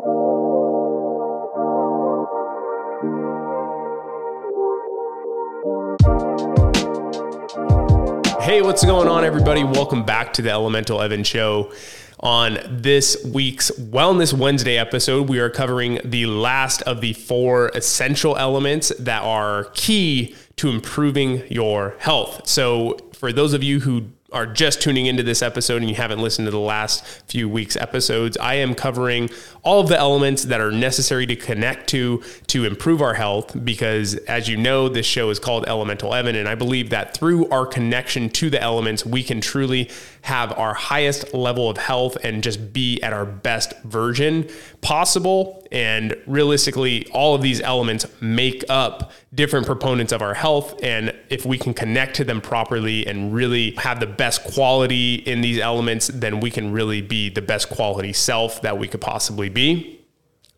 Hey, what's going on, everybody? Welcome back to the Elemental Evan Show. On this week's Wellness Wednesday episode, we are covering the last of the four essential elements that are key to improving your health. So, for those of you who are just tuning into this episode and you haven't listened to the last few weeks' episodes, I am covering all of the elements that are necessary to connect to to improve our health. Because as you know, this show is called Elemental Evan, and I believe that through our connection to the elements, we can truly have our highest level of health and just be at our best version possible. And realistically, all of these elements make up different proponents of our health. And if we can connect to them properly and really have the best quality in these elements, then we can really be the best quality self that we could possibly be.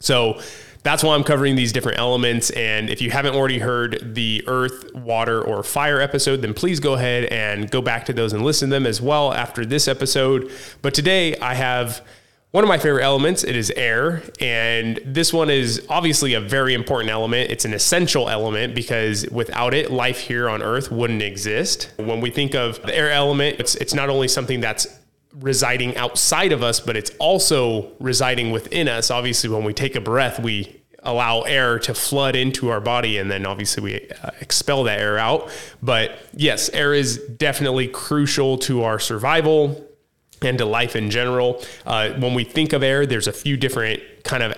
So, that's why I'm covering these different elements. And if you haven't already heard the earth, water, or fire episode, then please go ahead and go back to those and listen to them as well after this episode. But today I have one of my favorite elements, it is air. And this one is obviously a very important element. It's an essential element because without it, life here on Earth wouldn't exist. When we think of the air element, it's, it's not only something that's residing outside of us, but it's also residing within us. Obviously, when we take a breath, we allow air to flood into our body and then obviously we uh, expel that air out. But yes, air is definitely crucial to our survival and to life in general. Uh, when we think of air, there's a few different kind of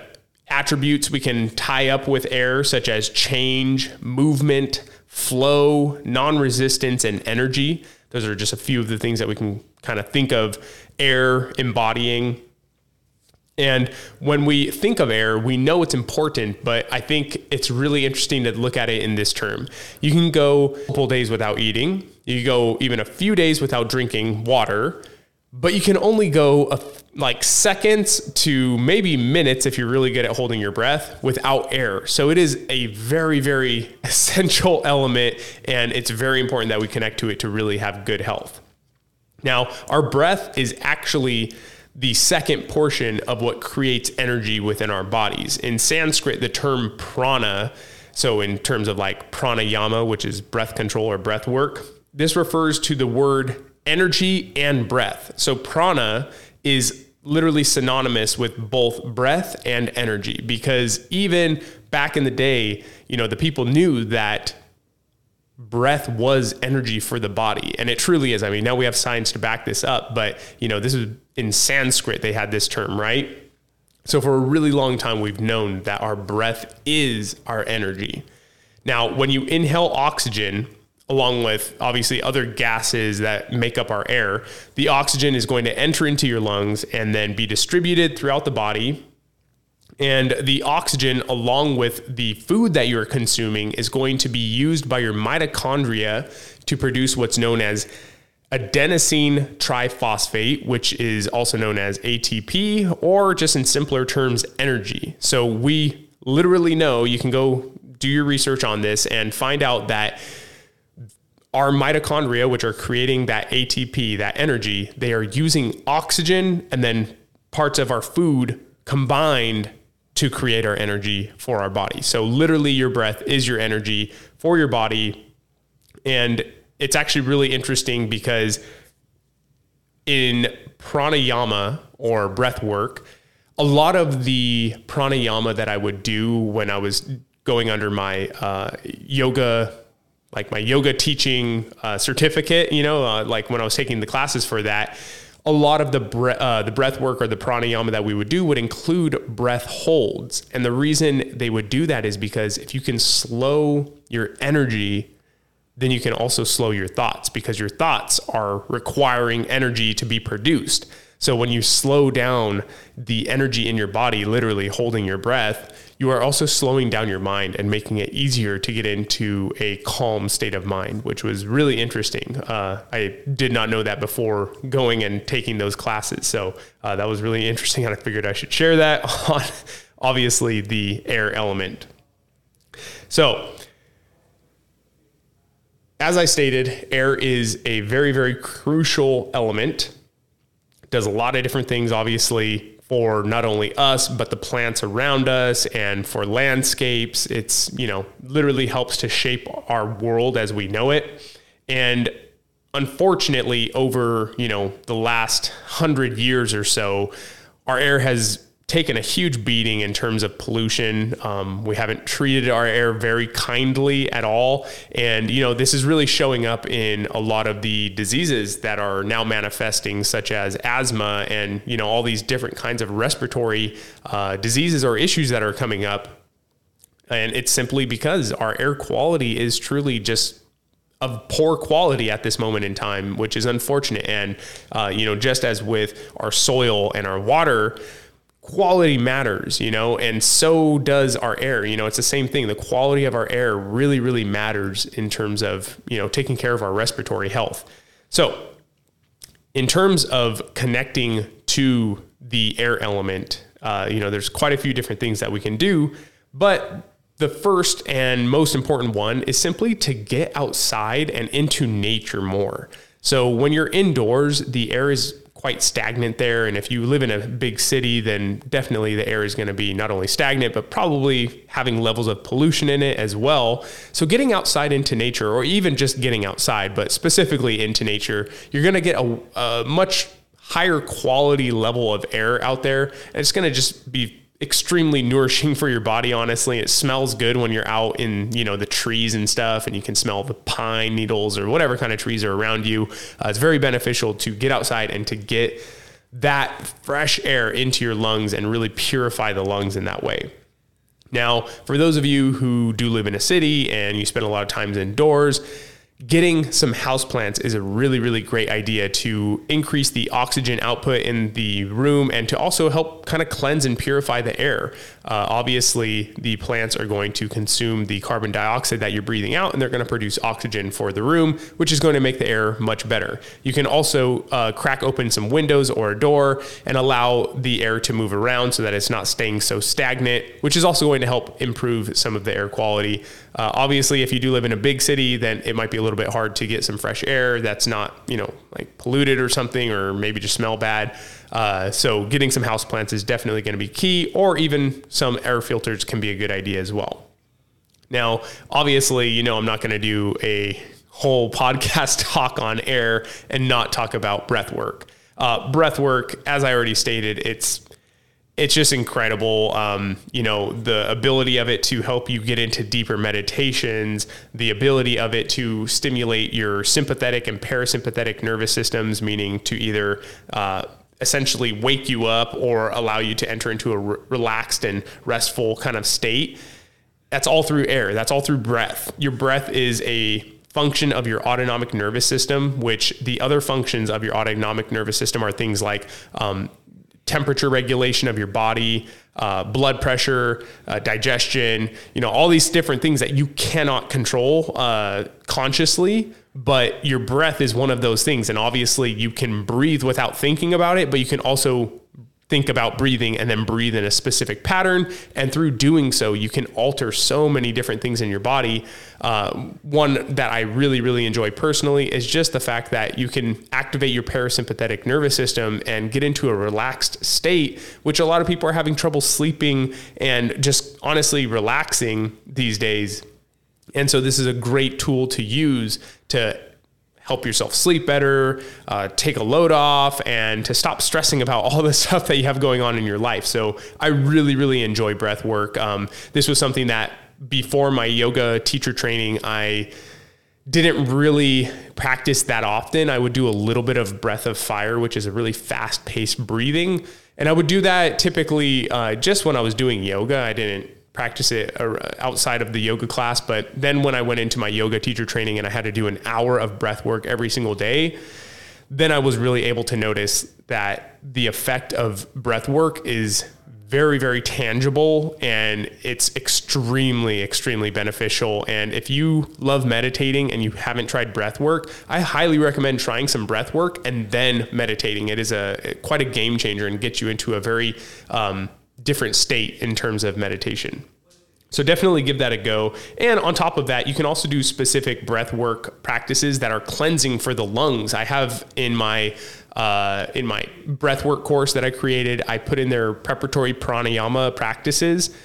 attributes we can tie up with air, such as change, movement, flow, non resistance, and energy. Those are just a few of the things that we can kind of think of air embodying. And when we think of air, we know it's important, but I think it's really interesting to look at it in this term. You can go couple days without eating, you go even a few days without drinking water but you can only go a, like seconds to maybe minutes if you're really good at holding your breath without air. So it is a very, very essential element, and it's very important that we connect to it to really have good health. Now, our breath is actually the second portion of what creates energy within our bodies. In Sanskrit, the term prana, so in terms of like pranayama, which is breath control or breath work, this refers to the word energy and breath. So prana is literally synonymous with both breath and energy because even back in the day, you know, the people knew that breath was energy for the body and it truly is. I mean, now we have science to back this up, but you know, this is in Sanskrit they had this term, right? So for a really long time we've known that our breath is our energy. Now, when you inhale oxygen, along with obviously other gases that make up our air, the oxygen is going to enter into your lungs and then be distributed throughout the body. And the oxygen, along with the food that you're consuming, is going to be used by your mitochondria to produce what's known as adenosine triphosphate, which is also known as ATP, or just in simpler terms, energy. So we literally know you can go do your research on this and find out that our mitochondria, which are creating that ATP, that energy, they are using oxygen and then parts of our food combined to create our energy for our body. So, literally, your breath is your energy for your body. And it's actually really interesting because in pranayama or breath work, a lot of the pranayama that I would do when I was going under my uh, yoga like my yoga teaching uh, certificate, you know, uh, like when I was taking the classes for that, a lot of the bre- uh, the breath work or the pranayama that we would do would include breath holds. And the reason they would do that is because if you can slow your energy, then you can also slow your thoughts because your thoughts are requiring energy to be produced. So when you slow down the energy in your body, literally holding your breath, you are also slowing down your mind and making it easier to get into a calm state of mind, which was really interesting. Uh, I did not know that before going and taking those classes. So uh, that was really interesting. And I figured I should share that on obviously the air element. So, as I stated, air is a very, very crucial element does a lot of different things, obviously, for not only us, but the plants around us and for landscapes. It's, you know, literally helps to shape our world as we know it. And unfortunately, over, you know, the last hundred years or so, our air has taken a huge beating in terms of pollution. Um, we haven't treated our air very kindly at all. And, you know, this is really showing up in a lot of the diseases that are now manifesting, such as asthma and, you know, all these different kinds of respiratory uh, diseases or issues that are coming up. And it's simply because our air quality is truly just of poor quality at this moment in time, which is unfortunate. And, uh, you know, just as with our soil and our water, quality matters, you know, and so does our air. You know, it's the same thing. The quality of our air really, really matters in terms of, you know, taking care of our respiratory health. So, in terms of connecting to the air element, uh, you know, there's quite a few different things that we can do, but the first and most important one is simply to get outside and into nature more. So when you're indoors, the air is quite stagnant there. And if you live in a big city, then definitely the air is going to be not only stagnant, but probably having levels of pollution in it as well. So getting outside into nature, or even just getting outside, but specifically into nature, you're going to get a, a much higher quality level of air out there. And it's going to just be extremely nourishing for your body honestly. It smells good when you're out in you know the trees and stuff and you can smell the pine needles or whatever kind of trees are around you. Uh, it's very beneficial to get outside and to get that fresh air into your lungs and really purify the lungs in that way. Now for those of you who do live in a city and you spend a lot of times indoors getting some houseplants is a really, really great idea to increase the oxygen output in the room and to also help kind of cleanse and purify the air. Uh, obviously, the plants are going to consume the carbon dioxide that you're breathing out and they're going to produce oxygen for the room, which is going to make the air much better. You can also uh, crack open some windows or a door and allow the air to move around so that it's not staying so stagnant, which is also going to help improve some of the air quality. Uh, obviously, if you do live in a big city, then it might be a little bit hard to get some fresh air that's not, you know, like polluted or something, or maybe just smell bad. Uh, so, getting some house plants is definitely going to be key, or even some air filters can be a good idea as well. Now, obviously, you know, I'm not going to do a whole podcast talk on air and not talk about breath work. Uh, breath work, as I already stated, it's it's just incredible. Um, you know, the ability of it to help you get into deeper meditations, the ability of it to stimulate your sympathetic and parasympathetic nervous systems, meaning to either uh, essentially wake you up or allow you to enter into a re- relaxed and restful kind of state. That's all through air. That's all through breath. Your breath is a function of your autonomic nervous system, which the other functions of your autonomic nervous system are things like um, temperature regulation of your body, uh, blood pressure, uh, digestion, you know, all these different things that you cannot control uh, consciously. But your breath is one of those things. And obviously, you can breathe without thinking about it, but you can also think about breathing and then breathe in a specific pattern. And through doing so, you can alter so many different things in your body. Uh, one that I really, really enjoy personally is just the fact that you can activate your parasympathetic nervous system and get into a relaxed state, which a lot of people are having trouble sleeping and just honestly relaxing these days. And so, this is a great tool to use to help yourself sleep better, uh, take a load off, and to stop stressing about all the stuff that you have going on in your life. So I really, really enjoy breath work. Um, this was something that before my yoga teacher training, I didn't really practice that often. I would do a little bit of breath of fire, which is a really fast paced breathing. And I would do that typically uh, just when I was doing yoga. I didn't practice it outside of the yoga class. But then when I went into my yoga teacher training and I had to do an hour of breath work every single day, then I was really able to notice that the effect of breath work is very, very tangible and it's extremely, extremely beneficial. And if you love meditating and you haven't tried breath work, I highly recommend trying some breath work and then meditating. It is a quite a game changer and gets you into a very um, different state in terms of meditation. So definitely give that a go. And on top of that, you can also do specific breath work practices that are cleansing for the lungs. I have in my uh, in my breath work course that I created, I put in their preparatory pranayama practices,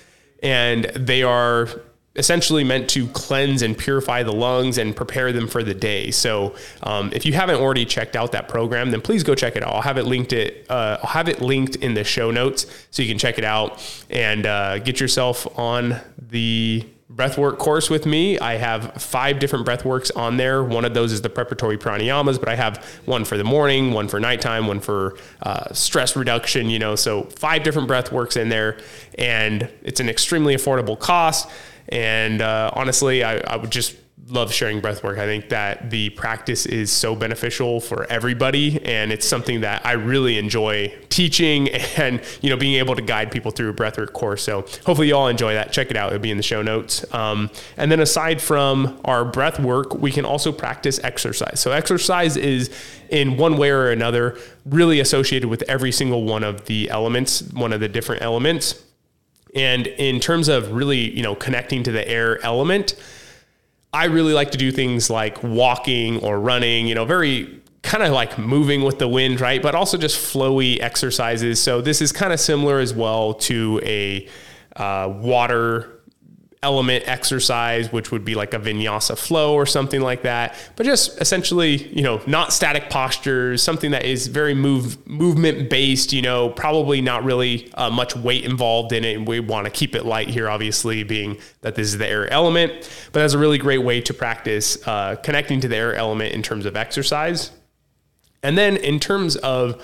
and they are essentially meant to cleanse and purify the lungs and prepare them for the day. So, um, if you haven't already checked out that program, then please go check it out. I'll have it linked it. Uh, I'll have it linked in the show notes so you can check it out and uh, get yourself on the breathwork course with me. I have five different breathworks on there. One of those is the preparatory pranayamas, but I have one for the morning, one for nighttime, one for uh, stress reduction. You know, so five different breathworks in there, and it's an extremely affordable cost. And uh, honestly, I, I would just love sharing breath work. I think that the practice is so beneficial for everybody and it's something that I really enjoy teaching and you know being able to guide people through a breathwork course. So hopefully you all enjoy that. Check it out. It'll be in the show notes. Um, and then aside from our breath work, we can also practice exercise. So exercise is in one way or another really associated with every single one of the elements, one of the different elements. And in terms of really, you know, connecting to the air element, I really like to do things like walking or running, you know, very kind of like moving with the wind, right? But also just flowy exercises. So this is kind of similar as well to a uh, water element exercise, which would be like a vinyasa flow or something like that. But just essentially, you know, not static postures, something that is very move movement based. You know, probably not really uh, much weight involved in it. We want to keep it light here, obviously, being that this is the air element. But that's a really great way to practice uh, connecting to the air element in terms of exercise. And then in terms of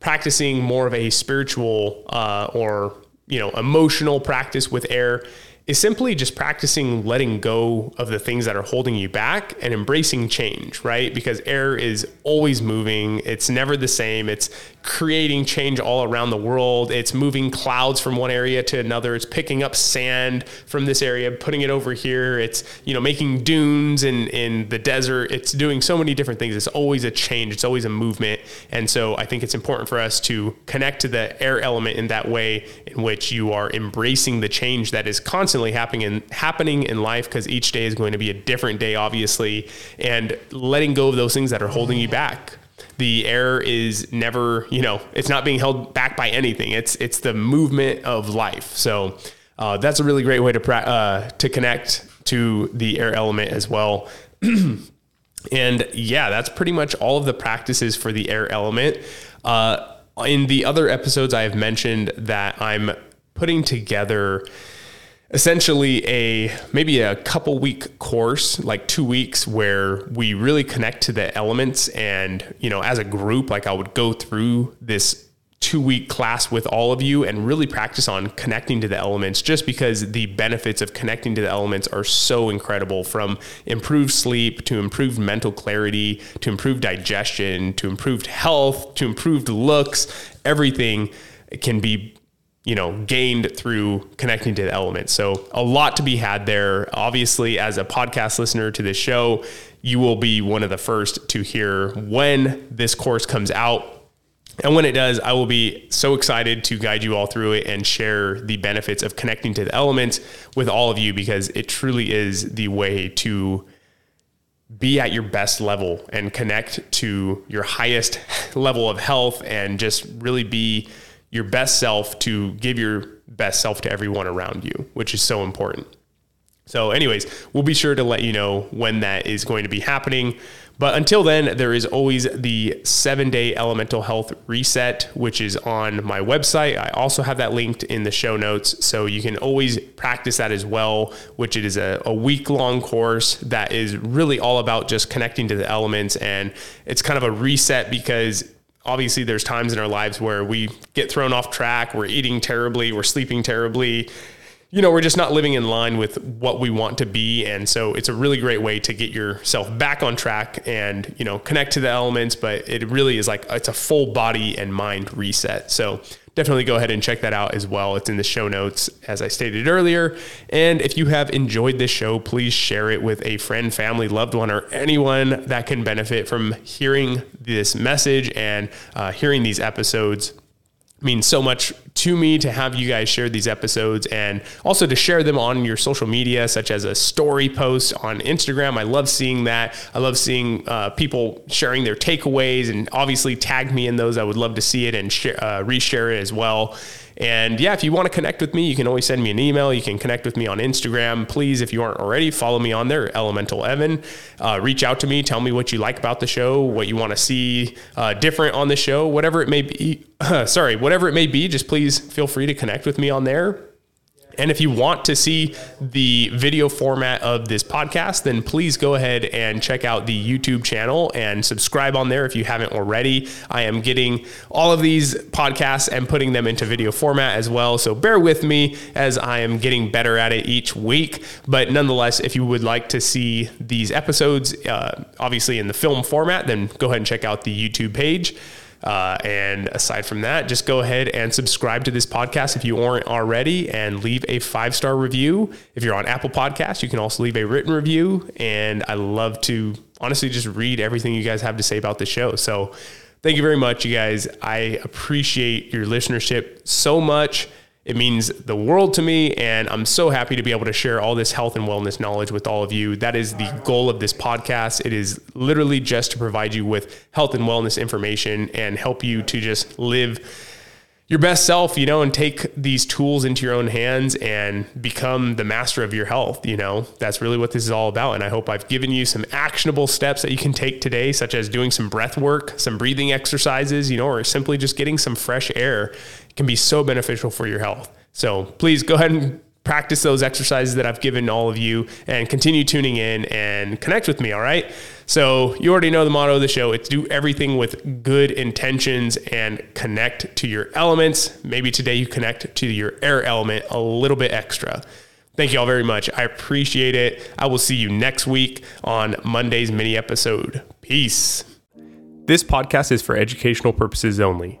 practicing more of a spiritual uh, or you know emotional practice with air is simply just practicing letting go of the things that are holding you back and embracing change, right? Because air is always moving, it's never the same. It's creating change all around the world. It's moving clouds from one area to another. It's picking up sand from this area, putting it over here. It's, you know, making dunes in in the desert. It's doing so many different things. It's always a change. It's always a movement. And so I think it's important for us to connect to the air element in that way in which you are embracing the change that is constantly happening in, happening in life because each day is going to be a different day, obviously, and letting go of those things that are holding you back. The air is never, you know, it's not being held back by anything. It's it's the movement of life. So uh, that's a really great way to pra- uh, to connect to the air element as well. and yeah, that's pretty much all of the practices for the air element. Uh, in the other episodes, I have mentioned that I'm putting together essentially a maybe a couple week course like two weeks where we really connect to the elements and you know as a group like i would go through this two week class with all of you and really practice on connecting to the elements just because the benefits of connecting to the elements are so incredible from improved sleep to improved mental clarity to improved digestion to improved health to improved looks everything can be you know, gained through connecting to the elements. So a lot to be had there. Obviously, as a podcast listener to this show, you will be one of the first to hear when this course comes out. And when it does, I will be so excited to guide you all through it and share the benefits of connecting to the elements with all of you because it truly is the way to be at your best level and connect to your highest level of health and just really be your best self to give your best self to everyone around you, which is so important. So, anyways, we'll be sure to let you know when that is going to be happening. But until then, there is always the seven day elemental health reset, which is on my website. I also have that linked in the show notes. So you can always practice that as well, which it is a, a week long course that is really all about just connecting to the elements. And it's kind of a reset because obviously there's times in our lives where we get thrown off track, we're eating terribly, we're sleeping terribly. You know, we're just not living in line with what we want to be. And so it's a really great way to get yourself back on track and, you know, connect to the elements. But it really is like it's a full body and mind reset. So definitely go ahead and check that out as well. It's in the show notes, as I stated earlier. And if you have enjoyed this show, please share it with a friend, family, loved one, or anyone that can benefit from hearing this message and uh, hearing these episodes. Means so much to me to have you guys share these episodes and also to share them on your social media, such as a story post on Instagram. I love seeing that. I love seeing uh, people sharing their takeaways and obviously tag me in those. I would love to see it and share, uh, reshare it as well. And yeah, if you want to connect with me, you can always send me an email. You can connect with me on Instagram. Please, if you aren't already, follow me on there, Elemental Evan. Uh, reach out to me. Tell me what you like about the show, what you want to see uh, different on the show, whatever it may be. sorry, whatever it may be. Just please feel free to connect with me on there. And if you want to see the video format of this podcast, then please go ahead and check out the YouTube channel and subscribe on there if you haven't already. I am getting all of these podcasts and putting them into video format as well. So bear with me as I am getting better at it each week. But nonetheless, if you would like to see these episodes, uh, obviously in the film format, then go ahead and check out the YouTube page. Uh, and aside from that, just go ahead and subscribe to this podcast if you aren't already and leave a five star review. If you're on Apple Podcasts, you can also leave a written review. And I love to honestly just read everything you guys have to say about the show. So thank you very much, you guys. I appreciate your listenership so much. It means the world to me, and I'm so happy to be able to share all this health and wellness knowledge with all of you. That is the goal of this podcast. It is literally just to provide you with health and wellness information and help you to just live your best self, you know, and take these tools into your own hands and become the master of your health. You know, that's really what this is all about. And I hope I've given you some actionable steps that you can take today, such as doing some breath work, some breathing exercises, you know, or simply just getting some fresh air can be so beneficial for your health. So please go ahead and practice those exercises that I've given all of you and continue tuning in and connect with me. All right. So you already know the motto of the show. It's do everything with good intentions and connect to your elements. Maybe today you connect to your air element a little bit extra. Thank you all very much. I appreciate it. I will see you next week on Monday's mini episode. Peace. This podcast is for educational purposes only.